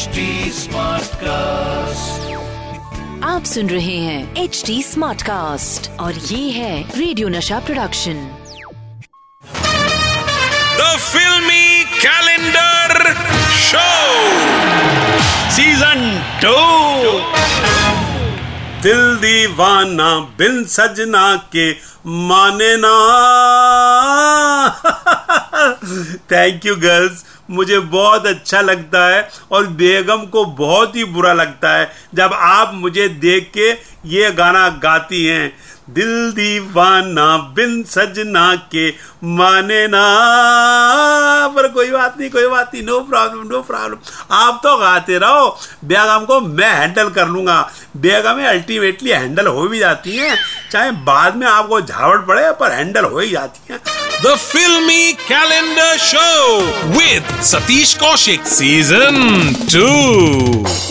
HD cast आप सुन रहे हैं एच डी स्मार्ट कास्ट और ये है radio Nasha production the filmy calendar show season two दिल दीवाना बिन सजना के माने ना थैंक यू गर्ल्स मुझे बहुत अच्छा लगता है और बेगम को बहुत ही बुरा लगता है जब आप मुझे देख के ये गाना गाती हैं। दिल दीवाना बिन सजना के माने ना। पर कोई बात नहीं, कोई बात नहीं नो प्रॉब्लम नो प्रॉब्लम आप तो गाते रहो। बेगम को मैं हैंडल कर लूँगा। बेगम अल्टीमेटली हैंडल हो भी जाती हैं। चाहे बाद में आपको झावड़ पड़े, पर हैंडल हो ही जाती हैं। The filmy calendar show with Satish Kaushik. Season 2.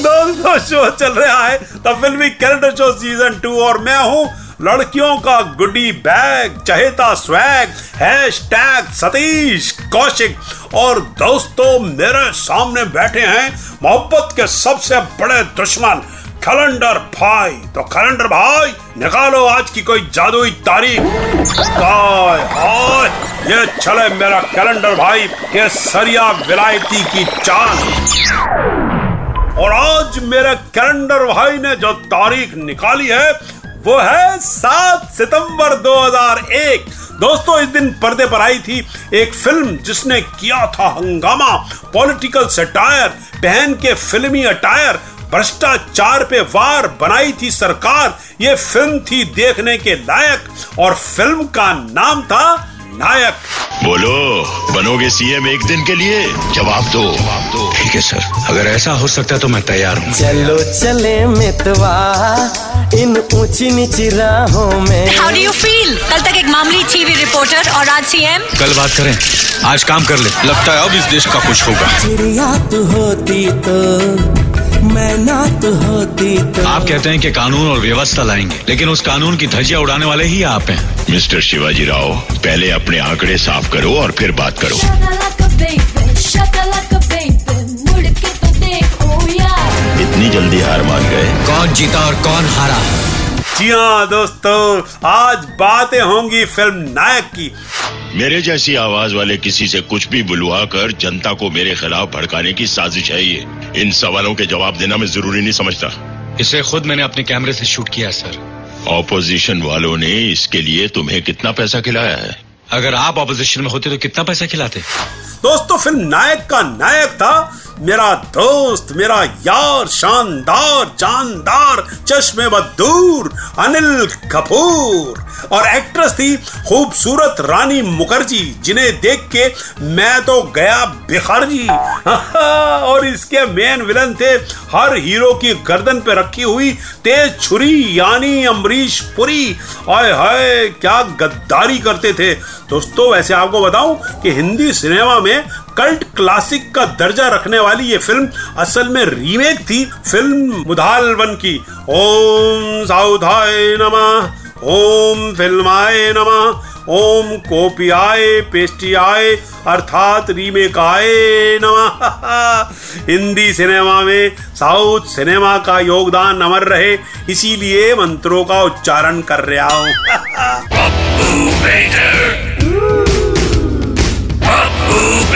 दोस्तों शो चल रहा है the filmy calendar show season to और मैं हूँ लड़कियों का गुडी बैग चहेता swag hashtag Satish Kaushik और दोस्तों, मेरे सामने बैठे हैं मोहब्बत के सबसे बड़े दुश्मन कैलेंडर भाई तो कैलेंडर भाई, निकालो आज की कोई जादुई तारीख हाय हाय ये चले मेरा कैलेंडर भाई के सरिया विलायती की चाँद। और आज मेरे कैलेंडर भाई ने जो तारीख निकाली है, वो है सात सितंबर 2001 दोस्तों, इस दिन पर्दे पर आई थी एक फ़िल्म जिसने किया था हंगामा। पॉलिटिकल सटायर पहन के फिल्मी अटायर, भ्रष्टाचार पे वार बनाई थी सरकार। ये फ़िल्म थी देखने के लायक। और फ़िल्म का नाम था नायक। बोलो बनोगे सीएम एक दिन के लिए? जवाब दो। जवाब दो ठीक है सर। अगर ऐसा हो सकता है तो मैं तैयार हूँ। चलो चले मितवा इन ऊँची नीची राहों में। हाउ डू यू फील कल तक एक मामूली टीवी रिपोर्टर और आज सीएम कल बात करें। आज काम कर ले। लगता है अब इस देश का कुछ होगा। चिड़िया तू होती तो मैं ना तो होती तो। आप कहते हैं कि कानून और व्यवस्था लाएँगे लेकिन उस कानून की धजिया उड़ाने वाले ही आप हैं। मिस्टर शिवाजी राव पहले अपने आंकड़े साफ़ करो और फिर बात करो। तो इतनी जल्दी हार मान गए। कौन जीता और कौन हारा? जी हाँ दोस्तों आज बातें होंगी फ़िल्म नायक की। मेरे जैसी आवाज़ वाले किसी से कुछ भी बुलवा कर जनता को मेरे खिलाफ भड़काने की साजिश है ये। इन सवालों के जवाब देना मैं ज़रूरी नहीं समझता। इसे खुद मैंने अपने कैमरे से शूट किया सर। ऑपोजिशन वालों ने इसके लिए तुम्हें कितना पैसा खिलाया है? अगर आप ऑपोजिशन में होते तो कितना पैसा खिलाते? दोस्तों फ़िल्म नायक का नायक था मेरा दोस्त, मेरा यार, शानदार, जानदार चश्मे बदूर अनिल कपूर। और एक्ट्रेस थी खूबसूरत रानी मुखर्जी, जिन्हें देख के मैं तो गया बिखर जी और इसके मेन विलन थे हर हीरो की गर्दन पे रखी हुई तेज छुरी यानी अमरीश पुरी। आय हाय, क्या गद्दारी करते थे। दोस्तों, वैसे आपको बताऊँ कि हिंदी सिनेमा में कल्ट क्लासिक का दर्जा रखने वाली ये फ़िल्म असल में रीमेक थी फ़िल्म मुधाल वन की। ओम साउधाय नमः, ओम फिल्माय नमः, ओम कोपियाय, पेस्टियाय, अर्थात रीमेक आए नमः। हिंदी सिनेमा में साउथ सिनेमा का योगदान अमर रहे, इसीलिए मंत्रों का उच्चारण कर रहा हूँ।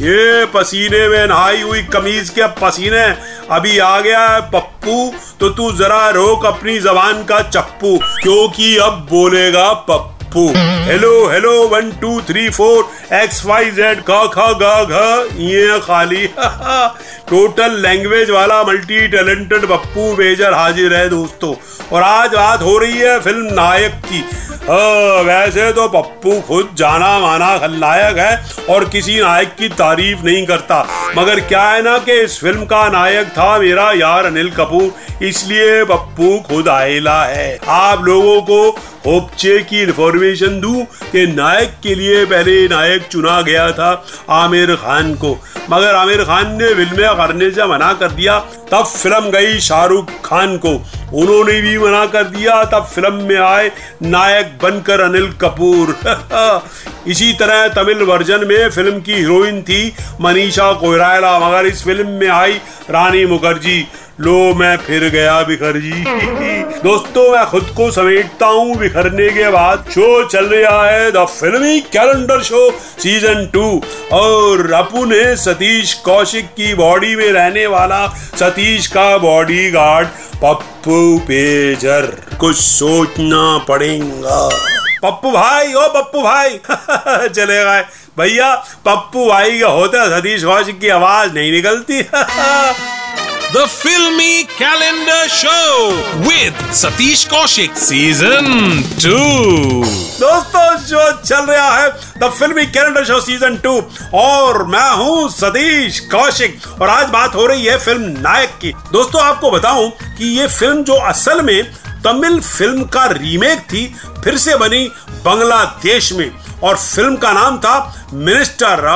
ये पसीने में नहाई हुई कमीज के पसीने। अभी आ गया है पप्पू तो तू जरा रोक अपनी जबान का चप्पू, क्योंकि अब बोलेगा Pappu. Hello hello one two three four X Y Z का खा, गा, घा, ये खाली। टोटल लैंग्वेज वाला मल्टी टैलेंटेड पप्पू मेजर हाजिर है दोस्तों। और आज बात हो रही है फ़िल्म नायक की। हाँ, वैसे तो पप्पू खुद जाना माना खलनायक है और किसी नायक की तारीफ़ नहीं करता। मगर क्या है ना कि इस फ़िल्म का नायक था मेरा यार अनिल कपूर इसलिए पप्पू खुद आयला है। आप लोगों को होपचे की इन्फॉर्मेशन दूँ कि नायक के लिए पहले नायक चुना गया था आमिर खान को। मगर आमिर खान ने फ़िल्में करने से मना कर दिया, तब फ़िल्म गई शाहरुख खान को। उन्होंने भी मना कर दिया, तब फ़िल्म में आए नायक बनकर अनिल कपूर। इसी तरह तमिल वर्जन में फ़िल्म की हीरोइन थी मनीषा कोयराला मगर इस फ़िल्म में आई रानी मुखर्जी। लो, मैं फिर गया बिखर जी। दोस्तों, मैं खुद को समेटता हूँ बिखरने के बाद। शो चल रहा है the filmy calendar show season to. और अपू ने सतीश कौशिक की बॉडी में रहने वाला सतीश का बॉडी गार्ड पप्पू पेजर। कुछ सोचना पड़ेगा। पप्पू भाई, ओ पप्पू भाई, चले गए। भैया, पप्पू भाई के होते सतीश कौशिक की आवाज़ नहीं निकलती। The Filmy Calendar Show with Satish Kaushik, Season 2. दोस्तों, जो चल रहा है the filmy calendar show season to और मैं हूँ सतीश कौशिक, और आज बात हो रही है फ़िल्म नायक की। दोस्तों, आपको बताऊँ कि ये फ़िल्म जो असल में तमिल फ़िल्म का रीमेक थी, फिर से बनी बांग्लादेश में। और फ़िल्म का नाम था मिनिस्टर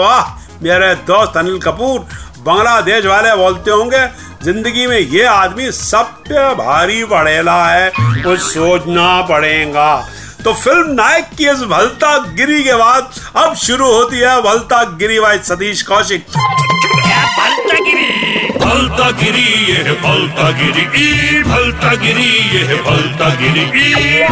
वाह, मेरे दोस्त अनिल कपूर बांग्लादेश वाले बोलते होंगे, ज़िंदगी में ये आदमी सब पे भारी पड़ेला है कुछ सोचना पड़ेगा। तो फ़िल्म नायक की इस भलता गिरी के बाद अब शुरू होती है भलता गिरी बाई सतीश कौशिक। भलता गिरी ये भलता गिरी ई भलता गिरी ये है भलता गिरी ई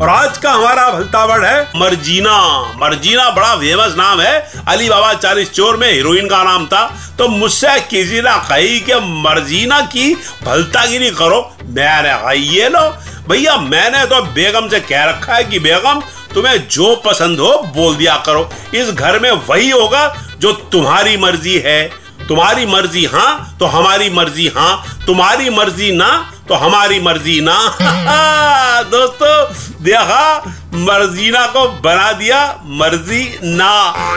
और आज का हमारा भलता वर्ड है मर्जीना। मर्जीना बड़ा फ़ेमस नाम है। अली बाबा चालीस चोर में हीरोइन का नाम था। तो मुझसे किसी ने कही कि मर्जीना की भलतागिरी करो। मैंने कहा ये लो भैया मैंने तो बेगम से कह रखा है कि बेगम तुम्हें जो पसंद हो बोल दिया करो। इस घर में वही होगा जो तुम्हारी मर्ज़ी है। तुम्हारी मर्ज़ी हाँ तो हमारी मर्ज़ी हाँ तुम्हारी मर्ज़ी ना तो हमारी मर्ज़ी ना। दोस्तों, देखा, मर्जीना को बना दिया मर्ज़ी ना।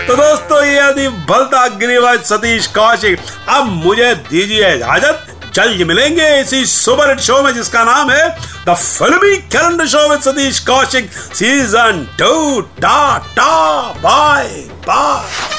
तो दोस्तों, ये यदि भलता गिरिवाज सतीश कौशिक, अब मुझे दीजिए इजाज़त। जल्द मिलेंगे इसी सुपर हिट शो में, जिसका नाम है the filmy calendar show with Satish Kaushik, season two, tata, bye bye.